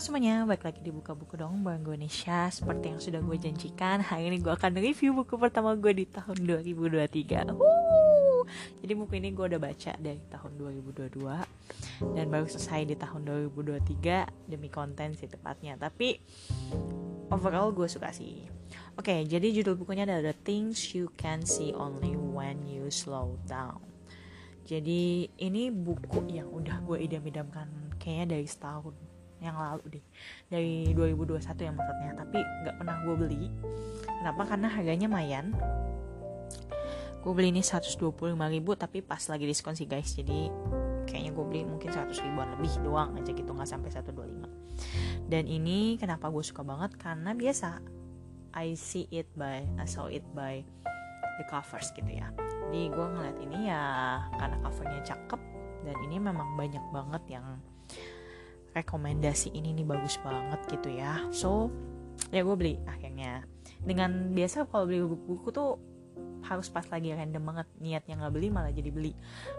semuanya, balik lagi di Buka Buku dong gue Nisha Seperti yang sudah gue janjikan, hari ini gue akan review buku pertama gue di tahun 2023 Woo! Jadi buku ini gue udah baca dari tahun 2022 Dan baru selesai di tahun 2023 demi konten sih tepatnya. Tapi overall gue suka sih. Oke, jadi judul bukunya adalah The Things You Can See Only When You Slow Down. Jadi ini buku yang udah gue idam-idamkan kayaknya dari setahun yang lalu deh. Dari 2021 yang maksudnya. Tapi nggak pernah gue beli. Kenapa? Karena harganya mayan gue beli ini 125 ribu tapi pas lagi diskon sih guys. Jadi kayaknya gue beli mungkin 100 ribuan lebih doang aja gitu nggak sampai 125 dan ini kenapa gue suka banget? Karena biasa I see it by I saw it by the covers gitu ya. Jadi gue ngeliat ini ya karena covernya cakep dan ini memang banyak banget yang rekomendasi ini nih bagus banget gitu ya. So ya gue beli akhirnya. Dengan biasa kalau beli buku-buku tuh harus pas lagi random banget. Niatnya nggak beli malah jadi beli.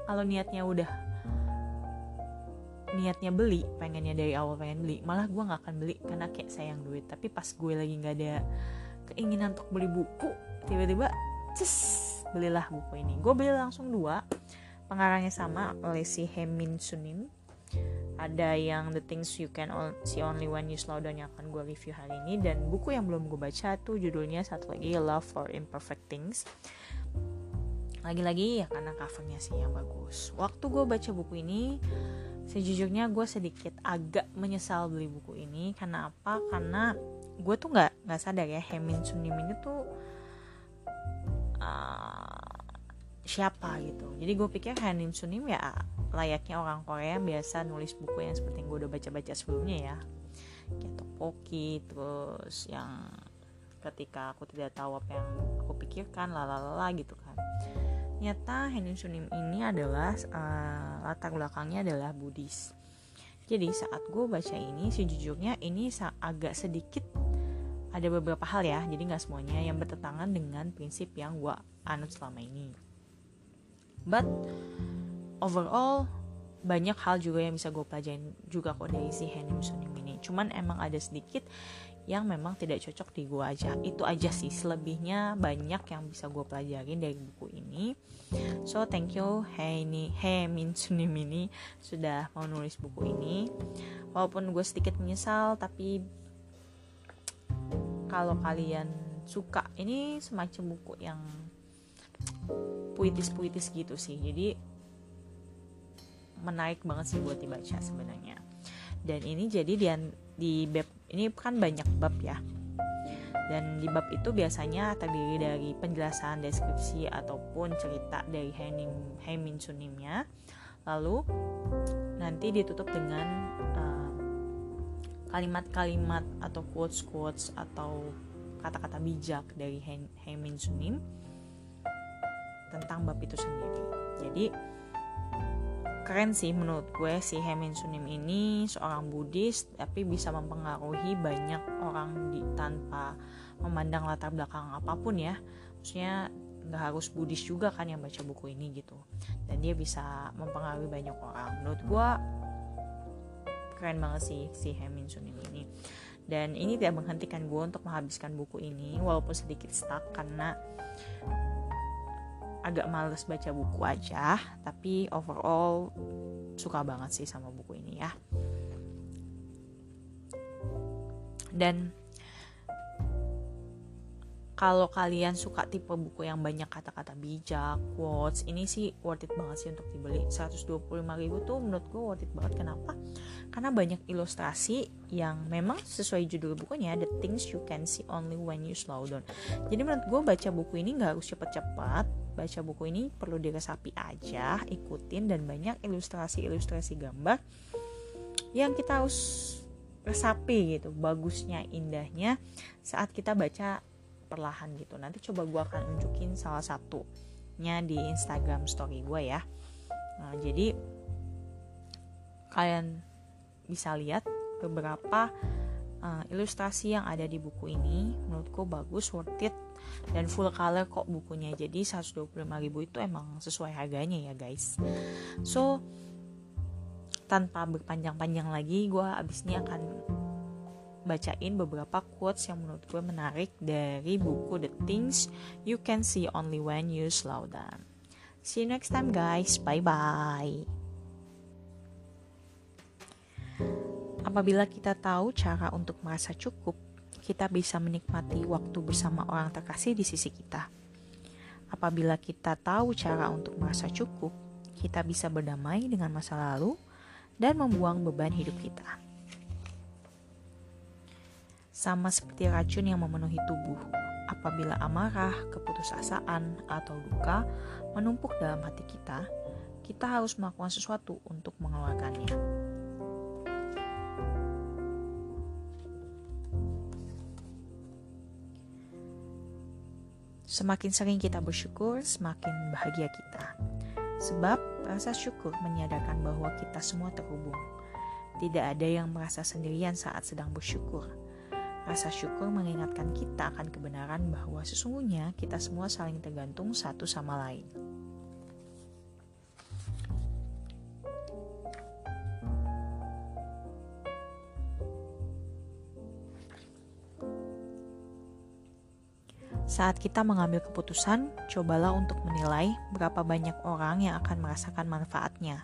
Kalau niatnya udah niatnya beli pengennya dari awal pengen beli malah gue nggak akan beli karena kayak sayang duit. Tapi pas gue lagi nggak ada keinginan untuk beli buku tiba-tiba cus belilah buku ini. Gue beli langsung dua. Pengarangnya sama oleh si Hemin Sunim ada yang The Things You Can See Only When You Slow Down yang akan gue review hari ini. Dan buku yang belum gue baca tuh judulnya satu lagi Love for Imperfect Things. Lagi-lagi ya karena covernya sih yang bagus. Waktu gue baca buku ini sejujurnya gue sedikit agak menyesal beli buku ini. Karena apa? Karena gue tuh nggak nggak sadar ya Hemin Sunim ini tuh uh, siapa gitu. Jadi gue pikir Hemin Sunim ya layaknya orang Korea biasa nulis buku yang seperti yang gue udah baca-baca sebelumnya ya. Kayak Tokpoki terus yang ketika aku tidak tahu apa yang aku pikirkan lalalala gitu kan. Ternyata Henin Sunim ini adalah uh, latar belakangnya adalah Buddhis. Jadi saat gue baca ini sejujurnya ini agak sedikit ada beberapa hal ya. Jadi nggak semuanya yang bertentangan dengan prinsip yang gue anut selama ini. But overall banyak hal juga yang bisa gue pelajarin juga kok dari si Henim Sunim ini. Cuman emang ada sedikit yang memang tidak cocok di gue aja. Itu aja sih selebihnya banyak yang bisa gue pelajarin dari buku ini. So thank you Heini Hemin Sunim ini sudah mau nulis buku ini. Walaupun gue sedikit menyesal tapi kalau kalian suka ini semacam buku yang puitis-puitis gitu sih. Jadi menarik banget sih buat dibaca sebenarnya. Dan ini jadi di di bab ini kan banyak bab ya. Dan di bab itu biasanya terdiri dari penjelasan deskripsi ataupun cerita dari Hemin, Hemin Sunimnya. Lalu nanti ditutup dengan uh, kalimat-kalimat uh, atau quotes-quotes atau kata-kata bijak dari Hemin Sunim tentang bab itu sendiri. Jadi keren sih menurut gue si Hemin Sunim ini seorang Buddhis tapi bisa mempengaruhi banyak orang di tanpa memandang latar belakang apa pun ya. Maksudnya nggak harus Buddhis juga kan yang baca buku ini gitu. Dan dia bisa mempengaruhi banyak orang. Menurut gue keren banget sih si Hemin Sunim ini. Dan ini tidak menghentikan gue untuk menghabiskan buku ini walaupun sedikit stuck karena agak males baca buku aja tapi overall suka banget sih sama buku ini ya dan kalau kalian suka tipe buku yang banyak kata-kata bijak, quotes, ini sih worth it banget sih untuk dibeli. 125 ribu tuh menurut gue worth it banget. Kenapa? Karena banyak ilustrasi yang memang sesuai judul bukunya, The Things You Can See Only When You Slow Down. Jadi menurut gue baca buku ini gak harus cepet-cepet. Baca buku ini perlu diresapi aja, ikutin dan banyak ilustrasi-ilustrasi gambar yang kita harus resapi gitu. Bagusnya indahnya saat kita baca perlahan gitu. Nanti coba gue akan unjukin salah satunya di Instagram story gue ya. Nah, jadi kalian bisa lihat beberapa uh, ilustrasi yang ada di buku ini. Menurutku bagus worth it dan full color kok bukunya jadi 125 ribu itu emang sesuai harganya ya guys so tanpa berpanjang-panjang lagi gue abis ini akan bacain beberapa quotes yang menurut gue menarik dari buku The Things You Can See Only When You Slow Down. See you next time guys. Bye bye. Apabila kita tahu cara untuk merasa cukup, kita bisa menikmati waktu bersama orang terkasih di sisi kita. Apabila kita tahu cara untuk merasa cukup, kita bisa berdamai dengan masa lalu dan membuang beban hidup kita. Sama seperti racun yang memenuhi tubuh, apabila amarah, keputusasaan, atau duka menumpuk dalam hati kita, kita harus melakukan sesuatu untuk mengeluarkannya. Semakin sering kita bersyukur, semakin bahagia kita. Sebab rasa syukur menyadarkan bahwa kita semua terhubung. Tidak ada yang merasa sendirian saat sedang bersyukur. Rasa syukur mengingatkan kita akan kebenaran bahwa sesungguhnya kita semua saling tergantung satu sama lain. Saat kita mengambil keputusan, cobalah untuk menilai berapa banyak orang yang akan merasakan manfaatnya.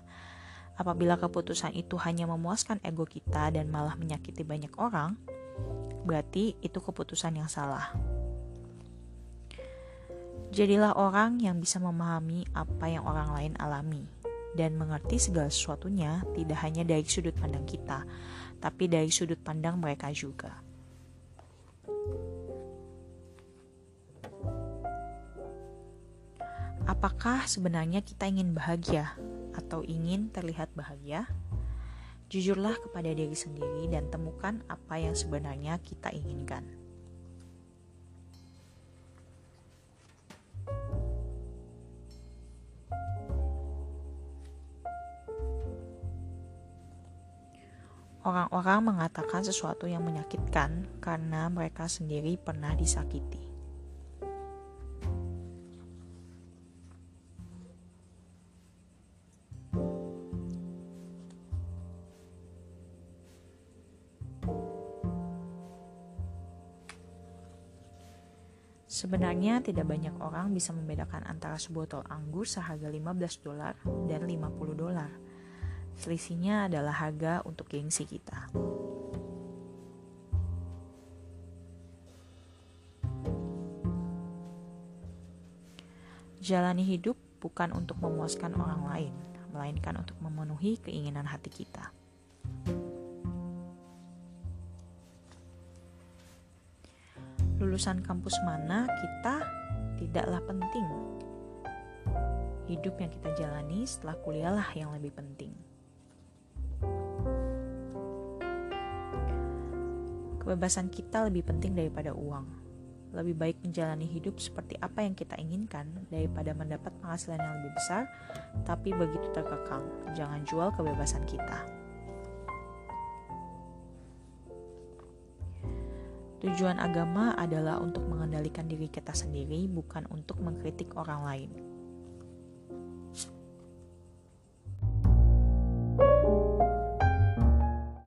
Apabila keputusan itu hanya memuaskan ego kita dan malah menyakiti banyak orang, berarti itu keputusan yang salah. Jadilah orang yang bisa memahami apa yang orang lain alami dan mengerti segala sesuatunya tidak hanya dari sudut pandang kita, tapi dari sudut pandang mereka juga. Apakah sebenarnya kita ingin bahagia atau ingin terlihat bahagia? Jujurlah kepada diri sendiri dan temukan apa yang sebenarnya kita inginkan. Orang-orang mengatakan sesuatu yang menyakitkan karena mereka sendiri pernah disakiti. Sebenarnya tidak banyak orang bisa membedakan antara sebotol anggur seharga 15 dolar dan 50 dolar. Selisihnya adalah harga untuk gengsi kita. Jalani hidup bukan untuk memuaskan orang lain, melainkan untuk memenuhi keinginan hati kita. Lulusan kampus mana kita tidaklah penting. Hidup yang kita jalani setelah kuliah lah yang lebih penting. Kebebasan kita lebih penting daripada uang. Lebih baik menjalani hidup seperti apa yang kita inginkan daripada mendapat penghasilan yang lebih besar, tapi begitu terkekang. Jangan jual kebebasan kita. Tujuan agama adalah untuk mengendalikan diri kita sendiri, bukan untuk mengkritik orang lain.